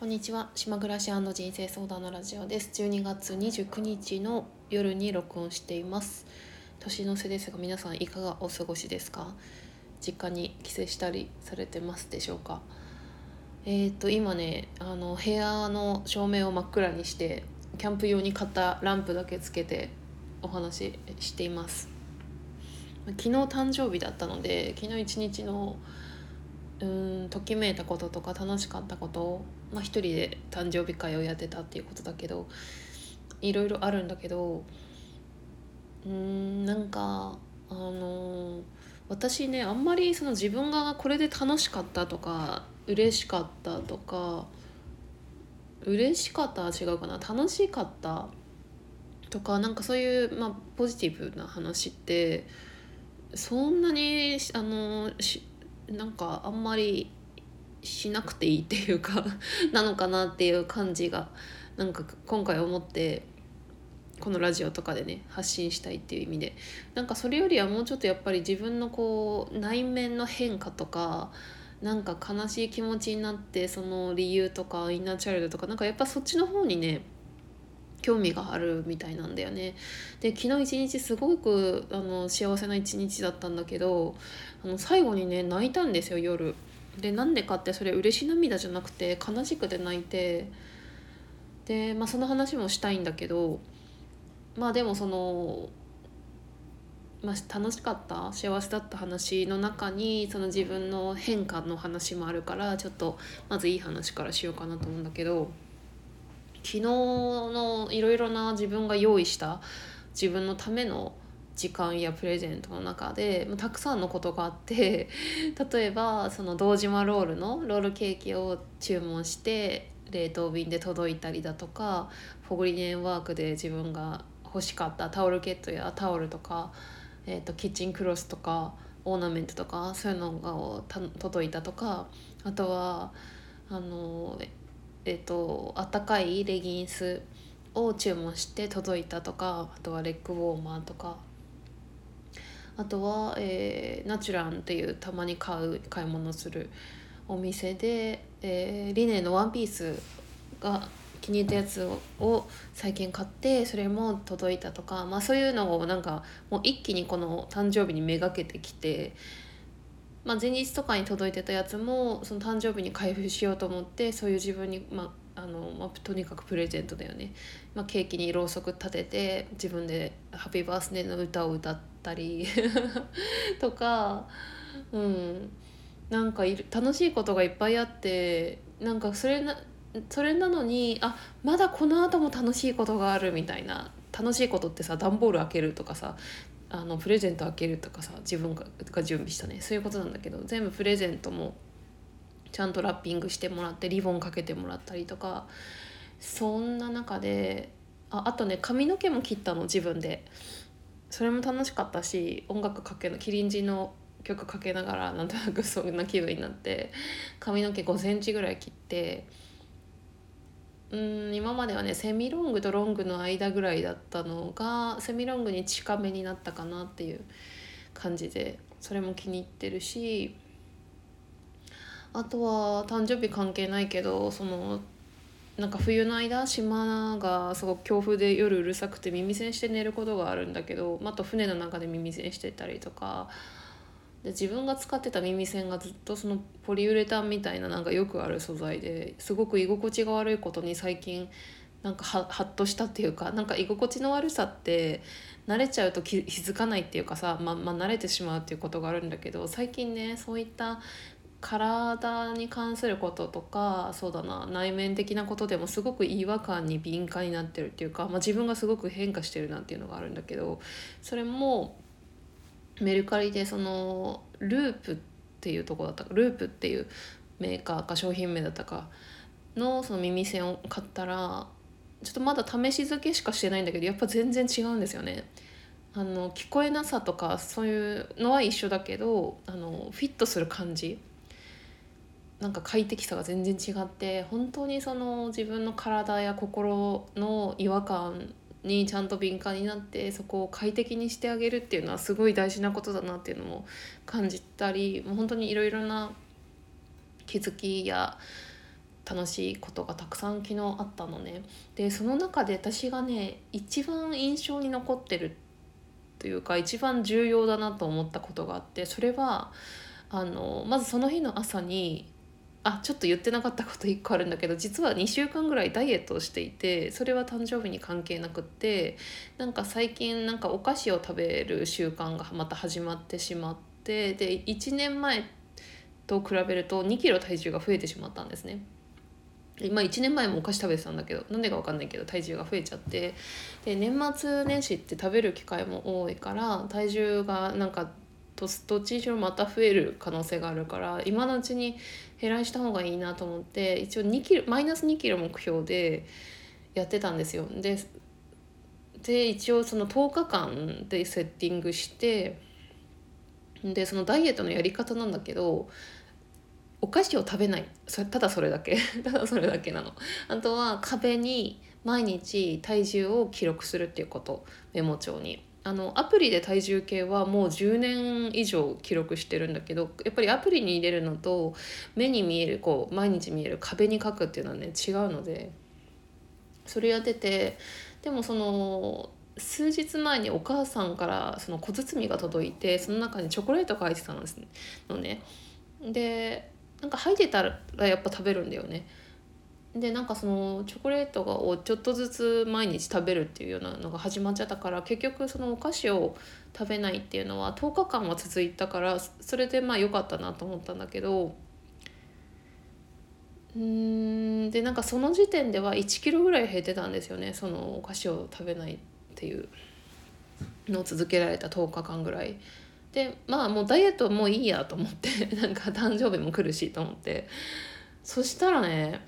こんにちは。島暮らし人生相談のラジオです。12月29日の夜に録音しています。年の瀬ですが皆さんいかがお過ごしですか？実家に帰省したりされてますでしょうか？えっ、ー、と今ねあの部屋の照明を真っ暗にしてキャンプ用に買ったランプだけつけてお話ししています。昨日誕生日だったので昨日一日のうんときめいたこととか楽しかったことを、まあ、一人で誕生日会をやってたっていうことだけどいろいろあるんだけどうんなんかあの、私ねあんまりその自分がこれで楽しかったとか嬉しかったとか嬉しかったは違うかな楽しかったとかなんかそういう、まあ、ポジティブな話ってそんなにあのしなんかあんまりしなくていいっていうか なのかなっていう感じがなんか今回思ってこのラジオとかでね発信したいっていう意味でなんかそれよりはもうちょっとやっぱり自分のこう内面の変化とかなんか悲しい気持ちになってその理由とかインナーチャイルドとかなんかやっぱそっちの方にね興味があるみたいなんだよね。で昨日一日すごくあの幸せな一日だったんだけどあの最後にね泣いたんですよ夜。でなんでかってそれ嬉し涙じゃなくて悲しくて泣いてで、まあ、その話もしたいんだけどまあでもその、まあ、楽しかった幸せだった話の中にその自分の変化の話もあるからちょっとまずいい話からしようかなと思うんだけど。昨日のいろいろな自分が用意した自分のための時間やプレゼントの中でたくさんのことがあって 例えばその堂島ロールのロールケーキを注文して冷凍便で届いたりだとかフォグリネンワークで自分が欲しかったタオルケットやタオルとか、えーと、キッチンクロスとかオーナメントとかそういうのが届いたとかあとはあのえっとあったかいレギンスを注文して届いたとかあとはレッグウォーマーとかあとは、えー、ナチュランっていうたまに買う買い物するお店で、えー、リネンのワンピースが気に入ったやつを最近買ってそれも届いたとか、まあ、そういうのをなんかもう一気にこの誕生日にめがけてきてまあ、前日とかに届いてたやつもその誕生日に開封しようと思ってそういう自分に、まあのまあ、とにかくプレゼントだよね、まあ、ケーキにろうそく立てて自分で「ハッピーバースデー」の歌を歌ってたり とかうん。なんかいる楽しいことがいっぱいあってなんかそれなそれなのにあまだこの後も楽しいことがあるみたいな楽しいことってさ段ボール開けるとかさあのプレゼント開けるとかさ自分が準備したね。そういうことなんだけど全部プレゼントもちゃんとラッピングしてもらってリボンかけてもらったりとかそんな中でああとね髪の毛も切ったの自分で。それも楽しかったし音楽かけのキリンジの曲かけながらなんとなくそんな気分になって髪の毛5センチぐらい切ってうん今まではねセミロングとロングの間ぐらいだったのがセミロングに近めになったかなっていう感じでそれも気に入ってるしあとは誕生日関係ないけどそのなんか冬の間島がすごく強風で夜うるさくて耳栓して寝ることがあるんだけどあと船の中で耳栓してたりとかで自分が使ってた耳栓がずっとそのポリウレタンみたいななんかよくある素材ですごく居心地が悪いことに最近なんかハッとしたっていうかなんか居心地の悪さって慣れちゃうと気づかないっていうかさ、ままあ、慣れてしまうっていうことがあるんだけど最近ねそういった体に関することとかそうだな内面的なことでもすごく違和感に敏感になってるっていうか、まあ、自分がすごく変化してるなっていうのがあるんだけどそれもメルカリでそのループっていうとこだったかループっていうメーカーか商品名だったかのその耳栓を買ったらちょっとまだ試し付けしかしてないんだけどやっぱ全然違うんですよね。あの聞こえなさとかそういうのは一緒だけどあのフィットする感じなんか快適さが全然違って本当にその自分の体や心の違和感にちゃんと敏感になってそこを快適にしてあげるっていうのはすごい大事なことだなっていうのも感じたりもう本当にいろいろな気づきや楽しいことがたくさん昨日あったのね。でその中で私がね一番印象に残ってるというか一番重要だなと思ったことがあってそれはあのまずその日の朝にあちょっと言ってなかったこと1個あるんだけど実は2週間ぐらいダイエットをしていてそれは誕生日に関係なくってなんか最近なんかお菓子を食べる習慣がまた始まってしまってで1年前と比べると2キロ体重が増えてしまったんですね。まあ、1年前もお菓子食べてたんだけどなんでか分かんないけど体重が増えちゃってで年末年始って食べる機会も多いから体重がなんかどっちにしろまた増える可能性があるから今のうちに減らした方がいいなと思って一応2キロマイナス2キロ目標でやってたんですよ。でで一応その10日間でセッティングしてでそのダイエットのやり方なんだけどお菓子を食べないそれただそれだけただそれだけなのあとは壁に毎日体重を記録するっていうことメモ帳にあのアプリで体重計はもう10年以上記録してるんだけどやっぱりアプリに入れるのと目に見えるこう毎日見える壁に書くっていうのはね違うのでそれやっててでもその数日前にお母さんからその小包が届いてその中にチョコレートが入ってたんですのね。でなんか入ってたらやっぱ食べるんだよね。でなんかそのチョコレートをちょっとずつ毎日食べるっていうようなのが始まっちゃったから結局そのお菓子を食べないっていうのは10日間は続いたからそれでまあ良かったなと思ったんだけどうんでなんかその時点では1キロぐらい減ってたんですよねそのお菓子を食べないっていうのを続けられた10日間ぐらい。でまあもうダイエットもういいやと思って なんか誕生日も来るしと思ってそしたらね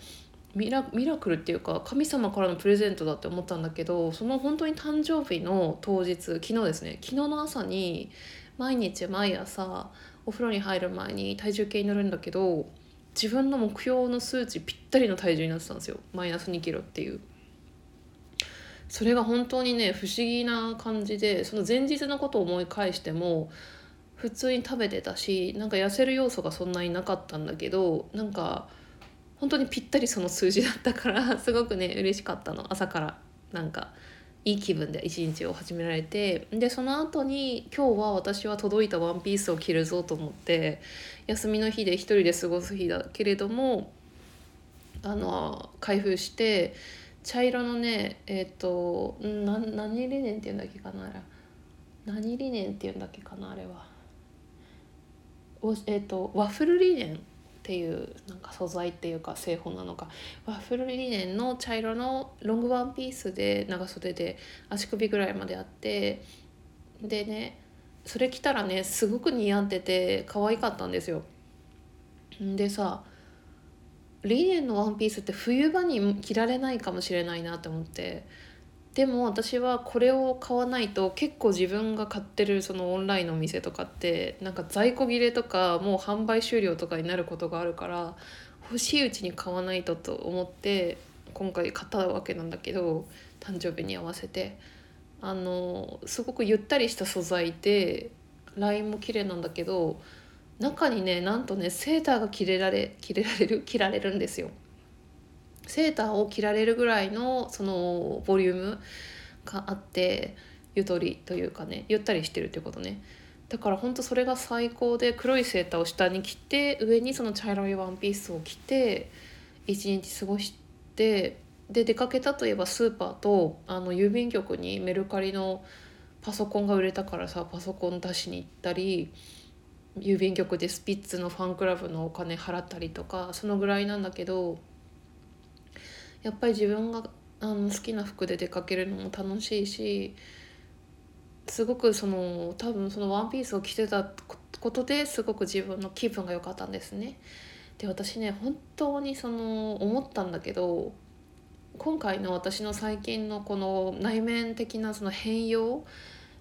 ミラミラクルっていうか神様からのプレゼントだって思ったんだけどその本当に誕生日の当日昨日ですね昨日の朝に毎日毎朝お風呂に入る前に体重計に乗るんだけど自分の目標の数値ぴったりの体重になってたんですよマイナス2キロっていう。それが本当にね不思議な感じでその前日のことを思い返しても普通に食べてたしなんか痩せる要素がそんなになかったんだけどなんか本当にぴったりその数字だったから すごくね嬉しかったの。朝から。なんかいい気分で一日を始められて。でその後に今日は私は届いたワンピースを着るぞと思って休みの日で一人で過ごす日だけれどもあの開封して茶色のねえっ、ー、と何リネンっていうんだっけかなあれ。何リネンっていうんだっけかなあれは。えっ、とワッフルリネンっていうなんか素材っていうか製法なのかワッフルリネンの茶色のロングワンピースで長袖で足首ぐらいまであってでねそれ着たらねすごく似合ってて可愛かったんですよ。でさリネンのワンピースって冬場に着られないかもしれないなって思ってでも私はこれを買わないと結構自分が買ってるそのオンラインのお店とかってなんか在庫切れとかもう販売終了とかになることがあるから欲しいうちに買わないとと思って今回買ったわけなんだけど誕生日に合わせてあのすごくゆったりした素材でラインも綺麗なんだけど中にねなんとねセーターが着れられ着れられる着られるんですよ。セーターを着られるぐらいのそのボリュームがあってゆとりというかねゆったりしてるっていうことね。だからほんとそれが最高で黒いセーターを下に着て上にその茶色いワンピースを着て一日過ごしてで出かけたといえばスーパーとあの郵便局にメルカリのパソコンが売れたからさパソコン出しに行ったり郵便局でスピッツのファンクラブのお金払ったりとかそのぐらいなんだけどやっぱり自分があの好きな服で出かけるのも楽しいしすごくその多分そのワンピースを着てたことですごく自分の気分が良かったんですね。で私ね本当にその思ったんだけど今回の私の最近のこの内面的なその変容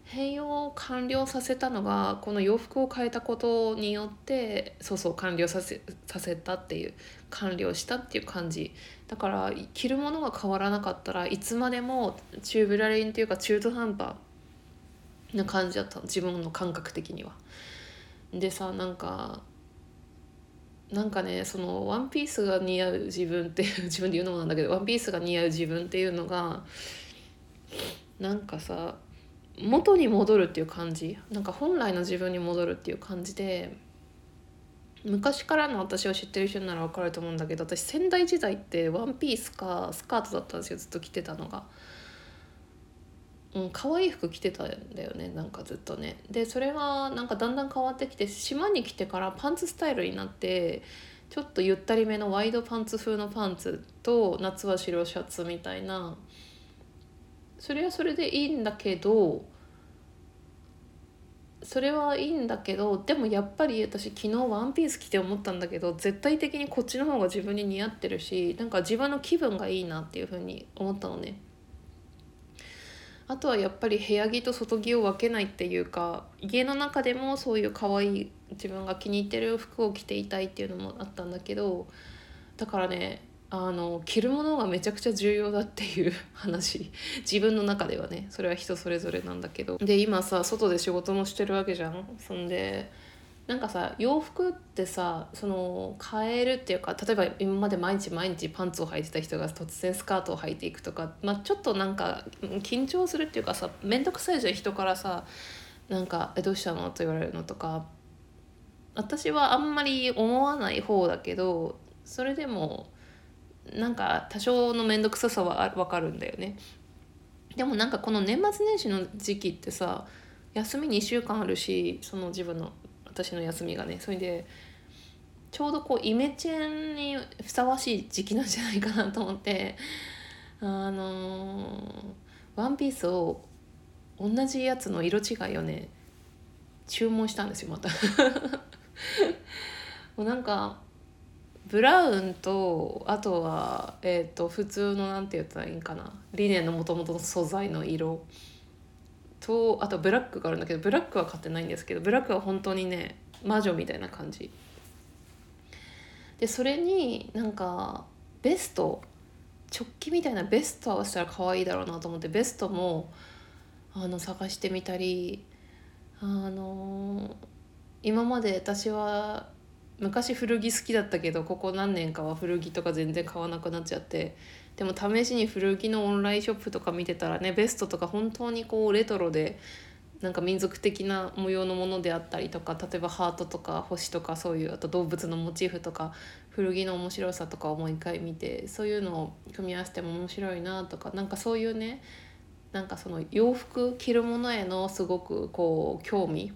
変容を完了させたのがこの洋服を変えたことによってそうそう完了させさせたっていう完了したっていう感じだから着るものが変わらなかったらいつまでもチューブラリンっていうか中途半端な感じだった自分の感覚的には。でさなんかなんかねそのワンピースが似合う自分っていう自分で言うのもなんだけどワンピースが似合う自分っていうのがなんかさ元に戻るっていう感じなんか本来の自分に戻るっていう感じで昔からの私を知ってる人なら分かると思うんだけど私仙台時代ってワンピースかスカートだったんですよずっと着てたのが。うん、可愛い服着てたんだよねなんかずっとねでそれがなんかだんだん変わってきて島に来てからパンツスタイルになってちょっとゆったりめのワイドパンツ風のパンツと夏は白シャツみたいなそれはそれでいいんだけどそれはいいんだけどでもやっぱり私昨日ワンピース着て思ったんだけど絶対的にこっちの方が自分に似合ってるしなんか自分の気分がいいなっていうふうに思ったのね。あとはやっぱり部屋着と外着を分けないっていうか家の中でもそういう可愛い自分が気に入ってる服を着ていたいっていうのもあったんだけどだからねあの着るものがめちゃくちゃ重要だっていう話。自分の中ではねそれは人それぞれなんだけど。で今さ外で仕事もしてるわけじゃん。そんでなんかさ洋服ってさその変えるっていうか例えば今まで毎日毎日パンツを履いてた人が突然スカートを履いていくとか、まあ、ちょっとなんか緊張するっていうかさ面倒くさいじゃん。人からさなんか「えどうしたの?」と言われるのとか。私はあんまり思わない方だけどそれでもなんか多少の面倒くささは分かるんだよね。でもなんかこの年末年始の時期ってさ休み2週間あるしその自分の私の休みがねそれでちょうどこうイメチェンにふさわしい時期なんじゃないかなと思ってあのー、ワンピースを同じやつの色違いをね注文したんですよまた もうなんかブラウンとあとは、えーと、普通のなんて言ったらいいんかな。リネンのもともとの素材の色とあとブラックがあるんだけどブラックは買ってないんですけどブラックは本当にね魔女みたいな感じ。でそれになんかベスト直帰みたいなベスト合わせたら可愛いだろうなと思ってベストもあの探してみたりあの今まで私は昔古着好きだったけどここ何年かは古着とか全然買わなくなっちゃって。でも試しに古着のオンラインショップとか見てたらねベストとか本当にこうレトロでなんか民族的な模様のものであったりとか例えばハートとか星とかそういうあと動物のモチーフとか古着の面白さとかをもう一回見てそういうのを組み合わせても面白いなとかなんかそういうねなんかその洋服着るものへのすごくこう興味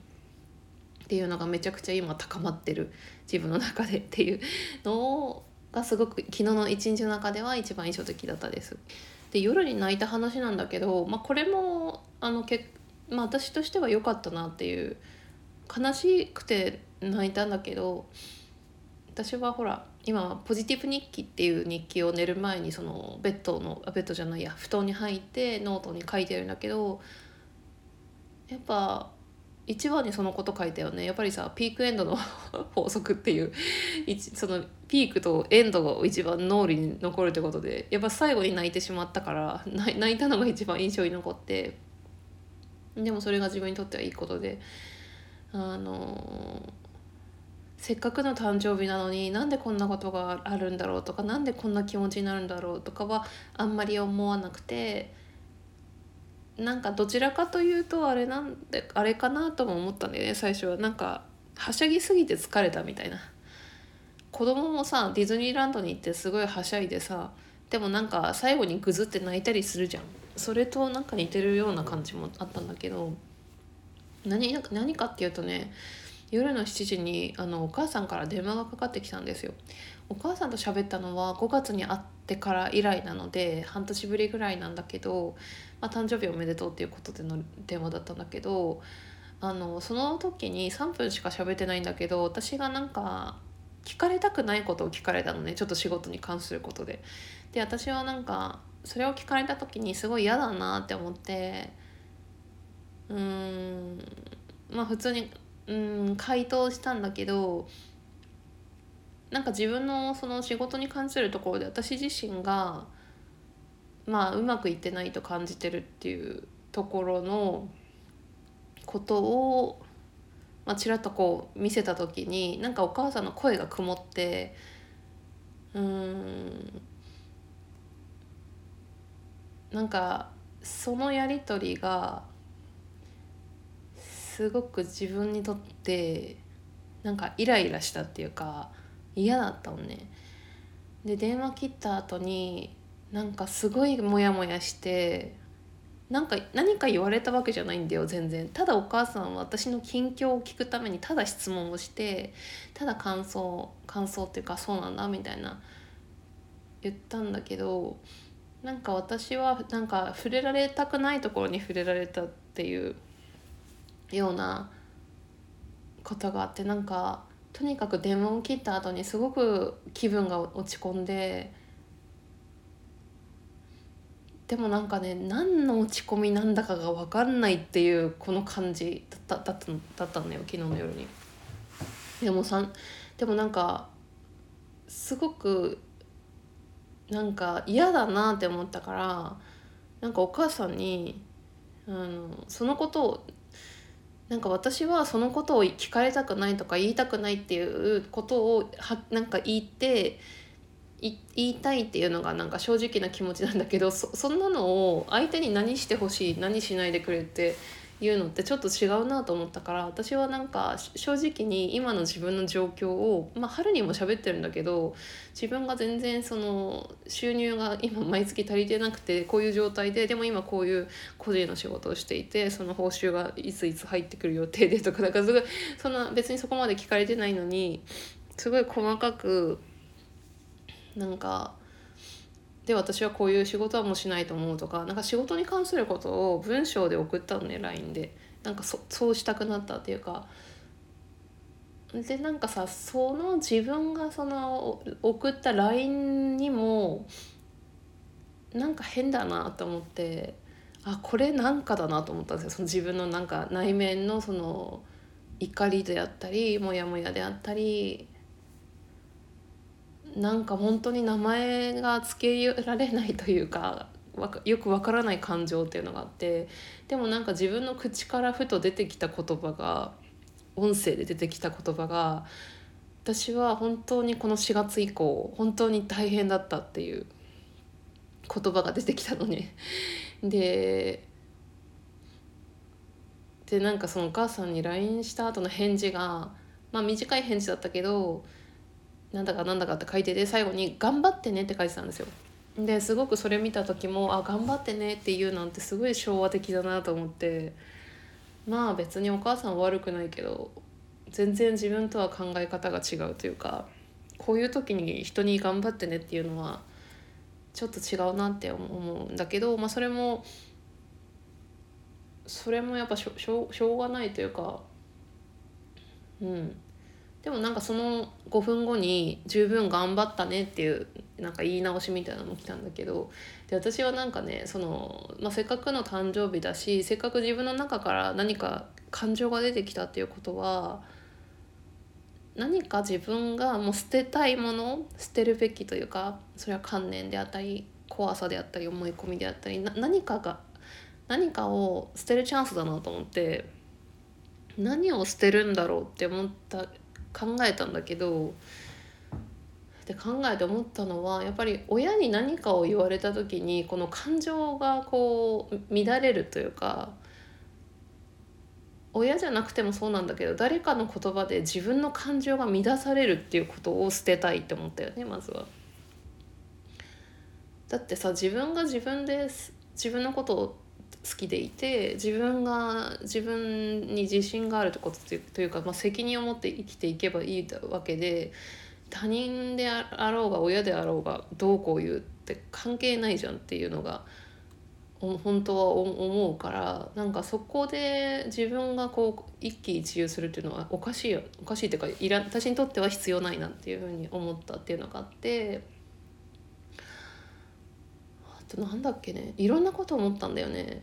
っていうのがめちゃくちゃ今高まってる。自分の中でっていうのがすごく昨日の一日の中では一番印象的だったです。で夜に泣いた話なんだけど、まあ、これもあのけ、まあ、私としては良かったなっていう悲しくて泣いたんだけど私はほら今ポジティブ日記っていう日記を寝る前にそのベッドのベッドじゃないや布団に入ってノートに書いてるんだけどやっぱ一番にそのこと書いたよねやっぱりさピークエンドの 法則っていうそのピークとエンドが一番脳裏に残るってことでやっぱ最後に泣いてしまったから泣いたのが一番印象に残ってでもそれが自分にとってはいいことであのせっかくの誕生日なのになんでこんなことがあるんだろうとか何でこんな気持ちになるんだろうとかはあんまり思わなくて。なんかどちらかというとあれなんであれかなとも思ったんだよね最初は。なんかはしゃぎすぎて疲れたみたいな。子供もさディズニーランドに行ってすごいはしゃいでさでもなんか最後にぐずって泣いたりするじゃん。それとなんか似てるような感じもあったんだけど何何かっていうとね夜の7時にあのお母さんから電話がかかってきたんですよ。お母さんと喋ったのは5月に会ってから以来なので半年ぶりぐらいなんだけどまあ、誕生日おめでとうっていうことでの電話だったんだけどあのその時に3分しか喋ってないんだけど私がなんか聞かれたくないことを聞かれたのねちょっと仕事に関することで。で私はなんかそれを聞かれた時にすごい嫌だなって思ってうーんまあ普通にうん回答したんだけどなんか自分のその仕事に関するところで私自身がまあうまくいってないと感じてるっていうところのことをまあ、ちらっとこう見せた時になんかお母さんの声が曇ってうんなんかそのやり取りがすごく自分にとってなんかイライラしたっていうか嫌だったのね。で電話切った後になんかすごいモヤモヤしてなんか何か言われたわけじゃないんだよ全然。ただお母さんは私の近況を聞くためにただ質問をしてただ感想感想っていうかそうなんだみたいな言ったんだけどなんか私はなんか触れられたくないところに触れられたっていうようなことがあってなんかとにかく電話を切った後にすごく気分が落ち込んででもなんかね何の落ち込みなんだかが分かんないっていうこの感じだっただっただったのよ昨日の夜に。でもさでもなんかすごくなんか嫌だなって思ったからなんかお母さんにあのそのことをなんか私はそのことを聞かれたくないとか言いたくないっていうことをはなんか言って言いたいっていうのがなんか正直な気持ちなんだけどそんなのを相手に何してほしい何しないでくれっていうのってちょっと違うなと思ったから私はなんか正直に今の自分の状況をまあ春にも喋ってるんだけど自分が全然その収入が今毎月足りてなくてこういう状態ででも今こういう個人の仕事をしていてその報酬がいついつ入ってくる予定でとかだかすごいそんな別にそこまで聞かれてないのにすごい細かくなんかで私はこういう仕事はもうしないと思うとかなんか仕事に関することを文章で送ったのね LINE で。なんかそそうしたくなったっていうか。でなんかさその自分がその送った LINE にもなんか変だなと思ってあこれなんかだなと思ったんですよ。その自分のなんか内面のその怒りであったりモヤモヤであったりなんか本当に名前が付けられないというかよくわからない感情っていうのがあってでもなんか自分の口からふと出てきた言葉が音声で出てきた言葉が私は本当にこの4月以降本当に大変だったっていう言葉が出てきたのね。ででなんかそのお母さんに LINE した後の返事がまあ短い返事だったけどなんだかなんだかって書いてて最後に「頑張ってね」って書いてたんですよ。ですごくそれ見た時もあ頑張ってねって言うなんてすごい昭和的だなと思ってまあ別にお母さんは悪くないけど全然自分とは考え方が違うというかこういう時に人に頑張ってねっていうのはちょっと違うなって思うんだけど、まあ、それもそれもやっぱしょしょしょうがないというかうんでもなんかその5分後に「十分頑張ったね」っていうなんか言い直しみたいなのも来たんだけどで私はなんかねその、まあ、せっかくの誕生日だしせっかく自分の中から何か感情が出てきたっていうことは何か自分がもう捨てたいもの捨てるべきというかそれは観念であったり怖さであったり思い込みであったり何かが何かを捨てるチャンスだなと思って何を捨てるんだろうって思った考えたんだけどで考えて思ったのはやっぱり親に何かを言われた時にこの感情がこう乱れるというか親じゃなくてもそうなんだけど誰かの言葉で自分の感情が乱されるっていうことを捨てたいって思ったよねまずは。だってさ自分が自分で自分のことを好きでいて自分が自分に自信があるってことというか、まあ、責任を持って生きていけばいいわけで他人であろうが親であろうがどうこう言うって関係ないじゃんっていうのが本当は思うからなんかそこで自分がこう一喜一憂するっていうのはおかしいよおかしいっていうかいら私にとっては必要ないなっていうふうに思ったっていうのがあってあとなんだっけねいろんなこと思ったんだよね。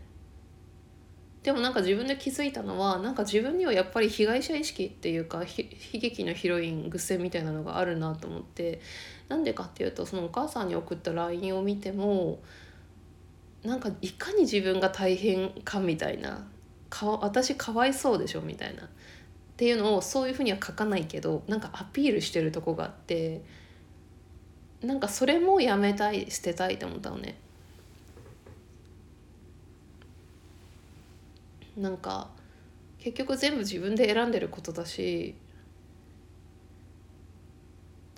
でもなんか自分で気づいたのはなんか自分にはやっぱり被害者意識っていうか悲劇のヒロイン癖みたいなのがあるなと思ってなんでかっていうとそのお母さんに送った LINE を見てもなんかいかに自分が大変かみたいなか私かわいそうでしょみたいなっていうのをそういうふうには書かないけどなんかアピールしてるとこがあってなんかそれもやめたい捨てたいって思ったのね。なんか結局全部自分で選んでることだし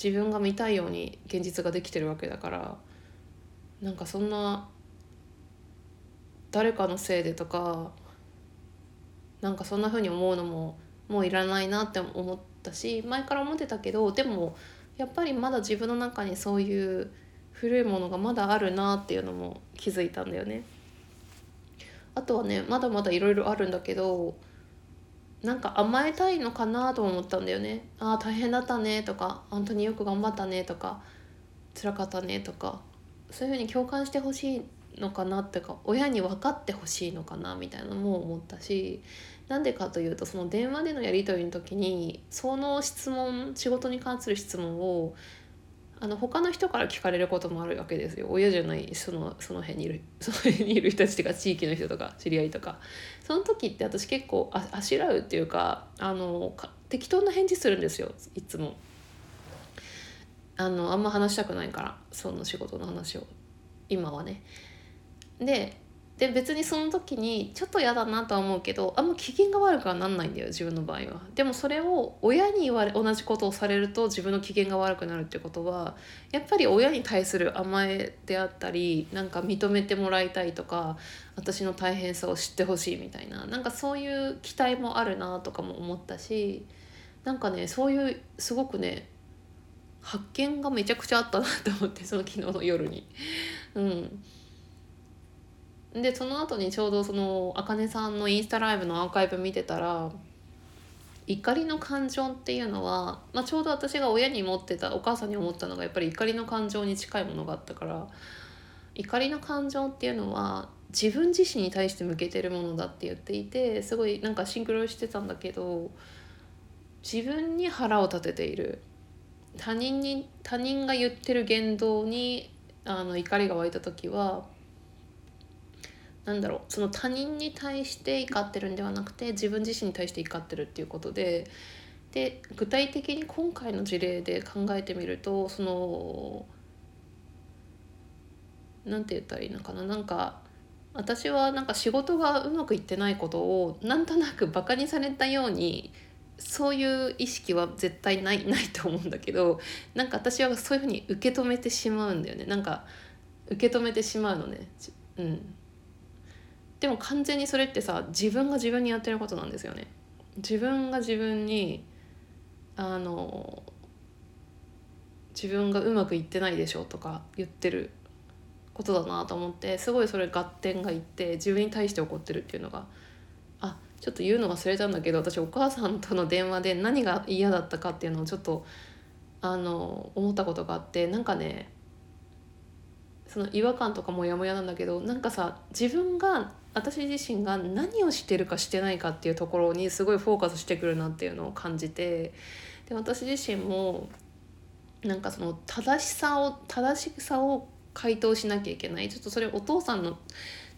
自分が見たいように現実ができてるわけだからなんかそんな誰かのせいでとかなんかそんな風に思うのももういらないなって思ったし前から思ってたけどでもやっぱりまだ自分の中にそういう古いものがまだあるなっていうのも気づいたんだよね。あとはねまだまだいろいろあるんだけどなんか甘えたいのかなと思ったんだよね。ああ大変だったねとか本当によく頑張ったねとか辛かったねとかそういうふうに共感してほしいのかなってか親に分かってほしいのかなみたいなのも思ったしなんでかというとその電話でのやり取りの時にその質問仕事に関する質問をあの他の人から聞かれることもあるわけですよ親じゃないそのその辺にいる その辺にいる人たちとか地域の人とか知り合いとかその時って私結構ああしらうっていうかあの適当な返事するんですよいつも。あのあんま話したくないからその仕事の話を今はね。でで別にその時にちょっと嫌だなとは思うけどあんま機嫌が悪くはなんないんだよ自分の場合は。でもそれを親に言われ同じことをされると自分の機嫌が悪くなるってことはやっぱり親に対する甘えであったりなんか認めてもらいたいとか私の大変さを知ってほしいみたいななんかそういう期待もあるなとかも思ったしなんかねそういうすごくね発見がめちゃくちゃあったなと思ってその昨日の夜に。うんでその後にちょうどそのあかねさんのインスタライブのアーカイブ見てたら怒りの感情っていうのは、まあ、ちょうど私が親に持ってたお母さんに思ったのがやっぱり怒りの感情に近いものがあったから怒りの感情っていうのは自分自身に対して向けてるものだって言っていてすごいなんかシンクロしてたんだけど自分に腹を立てている。他人に他人が言ってる言動にあの怒りが湧いた時はなんだろうその他人に対して怒ってるんではなくて自分自身に対して怒ってるっていうことでで具体的に今回の事例で考えてみるとその何て言ったらいいのかななんか私はなんか仕事がうまくいってないことをなんとなくバカにされたようにそういう意識は絶対ない ないと思うんだけどなんか私はそういうふうに受け止めてしまうんだよね。なんか受け止めてしまうのね。うん。でも完全にそれってさ自分が自分にやってることなんですよね。自分が自分にあの自分がうまくいってないでしょとか言ってることだなと思ってすごいそれ合点がいって自分に対して怒ってるっていうのがあちょっと言うの忘れたんだけど私お母さんとの電話で何が嫌だったかっていうのをちょっとあの思ったことがあってなんかねその違和感とかモヤモヤなんだけどなんかさ自分が私自身が何をしてるかしてないかっていうところにすごいフォーカスしてくるなっていうのを感じてで私自身もなんかその正しさを正しさを回答しなきゃいけない。ちょっとそれお父さんの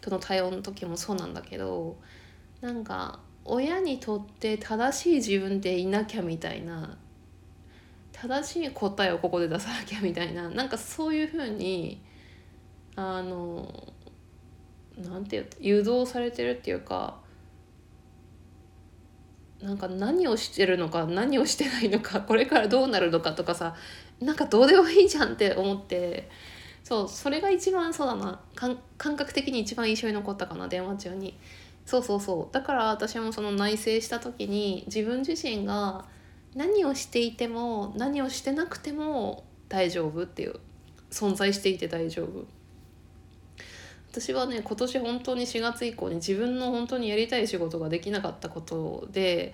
との対応の時もそうなんだけどなんか親にとって正しい自分でいなきゃみたいな正しい答えをここで出さなきゃみたいななんかそういうふうにあのなんていう誘導されてるっていうかなんか何をしてるのか何をしてないのか これからどうなるのかとかさなんかどうでもいいじゃんって思ってそうそれが一番そうだな。感覚的に一番印象に残ったかな電話中に。そうそうそう。だから私もその内省した時に自分自身が何をしていても何をしてなくても大丈夫っていう。存在していて大丈夫。私はね今年本当に4月以降に自分の本当にやりたい仕事ができなかったことで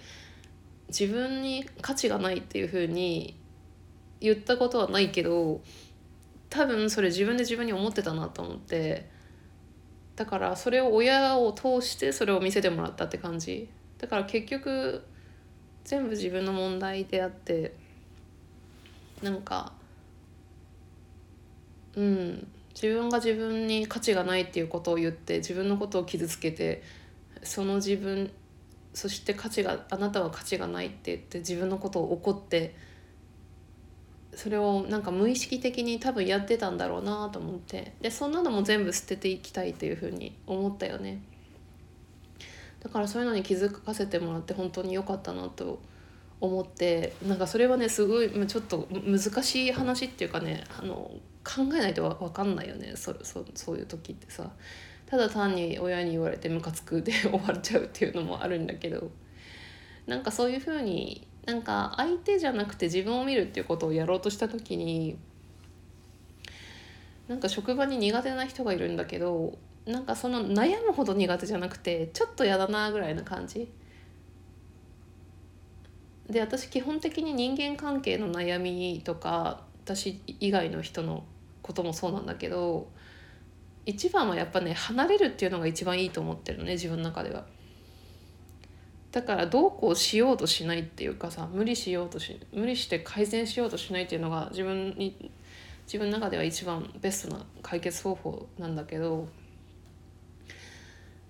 自分に価値がないっていうふうに言ったことはないけど多分それ自分で自分に思ってたなと思ってだからそれを親を通してそれを見せてもらったって感じ。だから結局全部自分の問題であってなんかうん。自分が自分に価値がないっていうことを言って自分のことを傷つけてその自分そして価値があなたは価値がないって言って自分のことを怒ってそれをなんか無意識的に多分やってたんだろうなと思ってでそんなのも全部捨てていきたいというふうに思ったよね。だからそういうのに気づかせてもらって本当に良かったなと思ってなんかそれはねすごいちょっと難しい話っていうかねあの考えないと分かんないよねそそそういう時ってさ。ただ単に親に言われてムカつくで 終わっちゃうっていうのもあるんだけど。なんかそういうふうになんか相手じゃなくて自分を見るっていうことをやろうとした時になんか職場に苦手な人がいるんだけどなんかその悩むほど苦手じゃなくてちょっと嫌だなぐらいな感じ。で私基本的に人間関係の悩みとか私以外の人のこともそうなんだけど一番はやっぱね離れるっていうのが一番いいと思ってるね自分の中では。だからどうこうしようとしないっていうかさ無理しようとし無理して改善しようとしないっていうのが自分に自分の中では一番ベストな解決方法なんだけど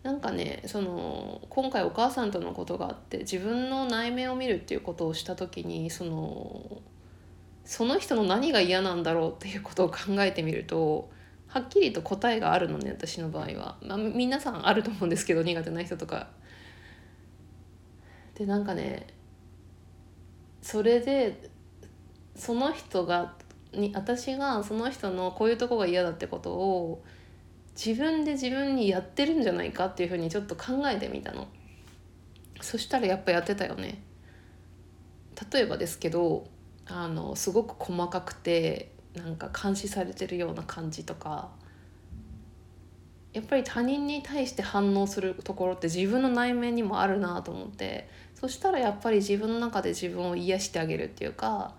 なんかねその今回お母さんとのことがあって自分の内面を見るっていうことをした時にそのその人の何が嫌なんだろうっていうことを考えてみるとはっきりと答えがあるのね私の場合は、まあ、皆さんあると思うんですけど苦手な人とか。でなんかねそれでその人がに私がその人のこういうとこが嫌だってことを自分で自分にやってるんじゃないかっていうふうにちょっと考えてみたの。そしたらやっぱやってたよね。例えばですけどあのすごく細かくてなんか監視されてるような感じとかやっぱり他人に対して反応するところって自分の内面にもあるなと思ってそしたらやっぱり自分の中で自分を癒してあげるっていうか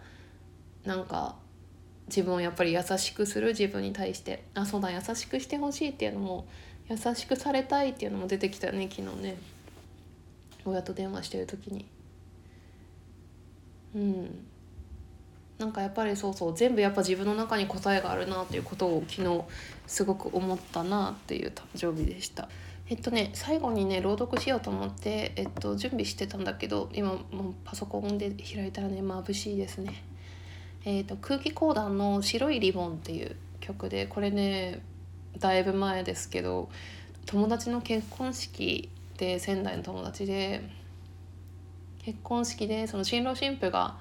なんか自分をやっぱり優しくする自分に対してあそうだ優しくしてほしいっていうのも優しくされたいっていうのも出てきたよね昨日ね親と電話してる時にうんなんかやっぱりそうそう全部やっぱ自分の中に答えがあるなっていうことを昨日すごく思ったなっていう誕生日でした。えっとね最後にね朗読しようと思って、えっと、準備してたんだけど今もうパソコンで開いたらね眩しいですね。えっと、空気講談の「白いリボン」っていう曲でこれねだいぶ前ですけど友達の結婚式で仙台の友達で結婚式でその新郎新婦が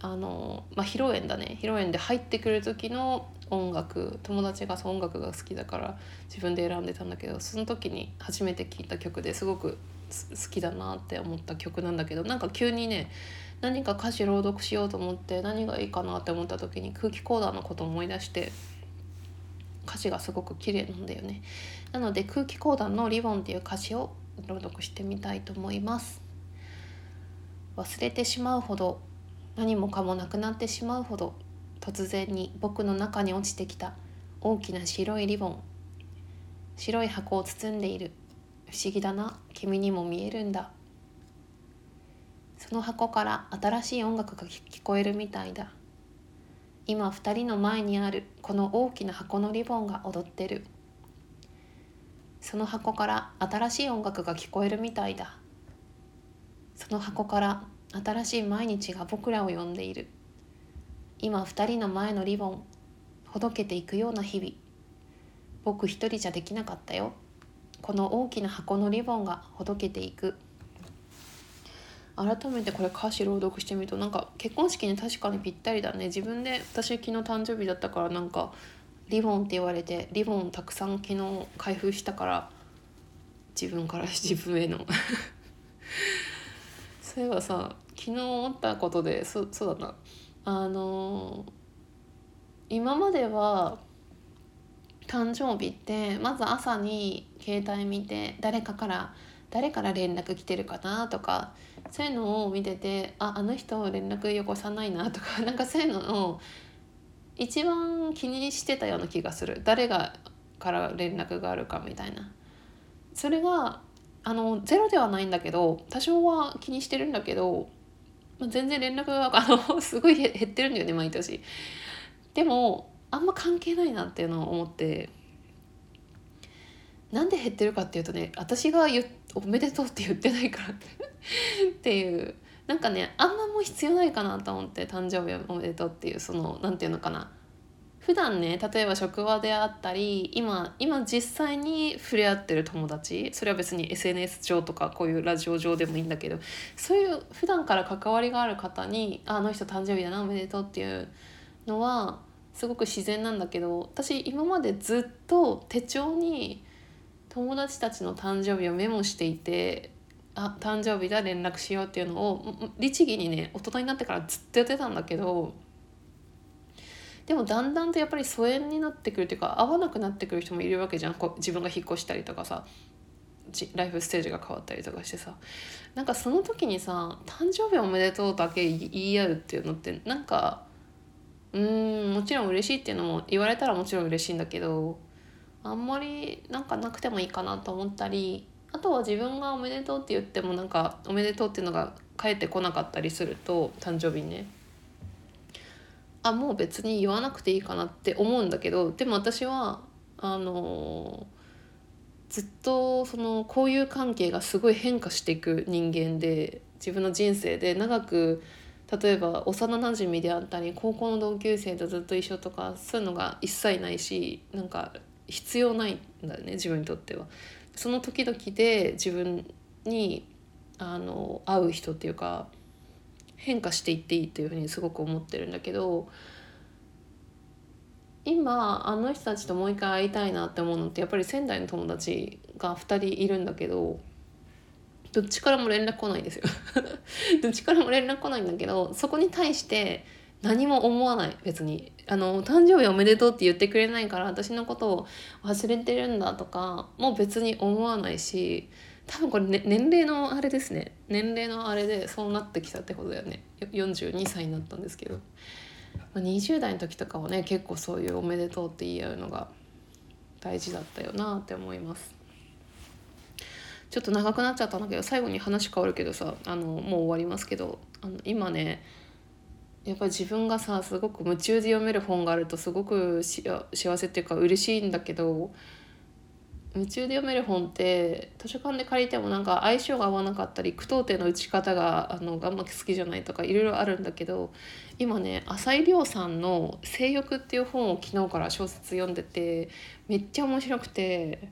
あの、まあ、披露宴だね。披露宴で入ってくる時の音楽友達がその音楽が好きだから自分で選んでたんだけどその時に初めて聴いた曲ですごく好きだなって思った曲なんだけどなんか急にね何か歌詞朗読しようと思って何がいいかなって思った時に空気講談のことを思い出して歌詞がすごく綺麗なんだよね。なので空気講談の「リボン」っていう歌詞を朗読してみたいと思います。忘れてしまうほど何もかもなくなってしまうほど突然に僕の中に落ちてきた大きな白いリボン。白い箱を包んでいる。不思議だな君にも見えるんだ。その箱から新しい音楽が聞こえるみたいだ。今二人の前にあるこの大きな箱のリボンが踊ってる。その箱から新しい音楽が聞こえるみたいだ。その箱から新しい毎日が僕らを呼んでいる。今二人の前のリボンほどけていくような日々。僕一人じゃできなかったよ。この大きな箱のリボンがほどけていく。改めてこれ歌詞朗読してみるとなんか結婚式に確かにぴったりだね。自分で私昨日誕生日だったからなんかリボンって言われてリボンたくさん昨日開封したから自分から 自分への。そういえばさ昨日思ったことでそそうだなあの今までは誕生日ってまず朝に携帯見て誰かから誰から連絡来てるかなとかそういうのを見ててああの人連絡よこさないなとか なんかそういうのを一番気にしてたような気がする。誰がから連絡があるかみたいな。それがあのゼロではないんだけど多少は気にしてるんだけど、まあ、全然連絡があの すごい減ってるんだよね毎年。でもあんま関係ないなっていうのを思って。なんで減ってるかっていうとね私が言おめでとうって言ってないからって。いう。なんかねあんまもう必要ないかなと思って誕生日おめでとうっていうその何て言うのかな。普段ね例えば職場であったり今今実際に触れ合ってる友達それは別に SNS 上とかこういうラジオ上でもいいんだけどそういう普段から関わりがある方に「あの人誕生日だなおめでとう」っていうのはすごく自然なんだけど私今までずっと手帳に友達たちの誕生日をメモしていてあ誕生日だ連絡しようっていうのを律儀にね大人になってからずっとやってたんだけど。でもだんだんとやっぱり疎遠になってくるっていうか合わなくなってくる人もいるわけじゃんこ自分が引っ越したりとかさライフステージが変わったりとかしてさなんかその時にさ「誕生日おめでとう」だけ言い合うっていうのってなんかうんもちろん嬉しいっていうのも言われたらもちろん嬉しいんだけどあんまりなんかなくてもいいかなと思ったりあとは自分が「おめでとう」って言ってもなんか「おめでとう」っていうのが返ってこなかったりすると誕生日にね。あもう別に言わなくていいかなって思うんだけどでも私はあのずっとその交友関係がすごい変化していく人間で自分の人生で長く例えば幼なじみであったり高校の同級生とずっと一緒とかそういうのが一切ないしなんか必要ないんだよね自分にとっては。その時々で自分にあの会う人っていうか変化していっていいというふうにすごく思ってるんだけど今あの人たちともう一回会いたいなって思うのってやっぱり仙台の友達が2人いるんだけどどっちからも連絡来ないんですよ どっちからも連絡来ないんだけどそこに対して何も思わない別に。あの誕生日おめでとうって言ってくれないから私のことを忘れてるんだとかもう別に思わないし多分これ、ね、年齢のあれですね。年齢のあれでそうなってきたってことだよね。42歳になったんですけど、20代の時とかはね結構そういう「おめでとう」って言い合うのが大事だったよなって思います。ちょっと長くなっちゃったんだけど最後に話変わるけどさあのもう終わりますけどあの今ねやっぱ自分がさすごく夢中で読める本があるとすごく幸せっていうか嬉しいんだけど夢中で読める本って図書館で借りてもなんか相性が合わなかったり句読点の打ち方があのあんま好きじゃないとかいろいろあるんだけど今ね浅井亮さんの「性欲」っていう本を昨日から小説読んでてめっちゃ面白くて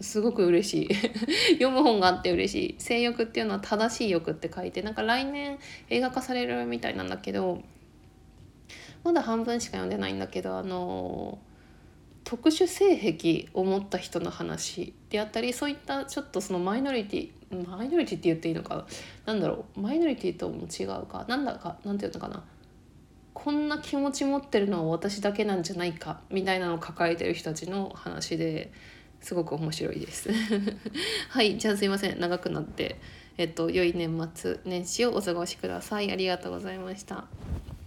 すごく嬉しい。読む本があって嬉しい。性欲っていうのは正しい欲って書いてなんか来年映画化されるみたいなんだけどまだ半分しか読んでないんだけどあの特殊性癖を持った人の話であったりそういったちょっとそのマイノリティマイノリティって言っていいのかなんだろうマイノリティとも違うかなんだかなんていうのかな。こんな気持ち持ってるのは私だけなんじゃないかみたいなのを抱えてる人たちの話ですごく面白いです。はいじゃあすいません。長くなってえっと良い年末年始をお過ごしください。ありがとうございました。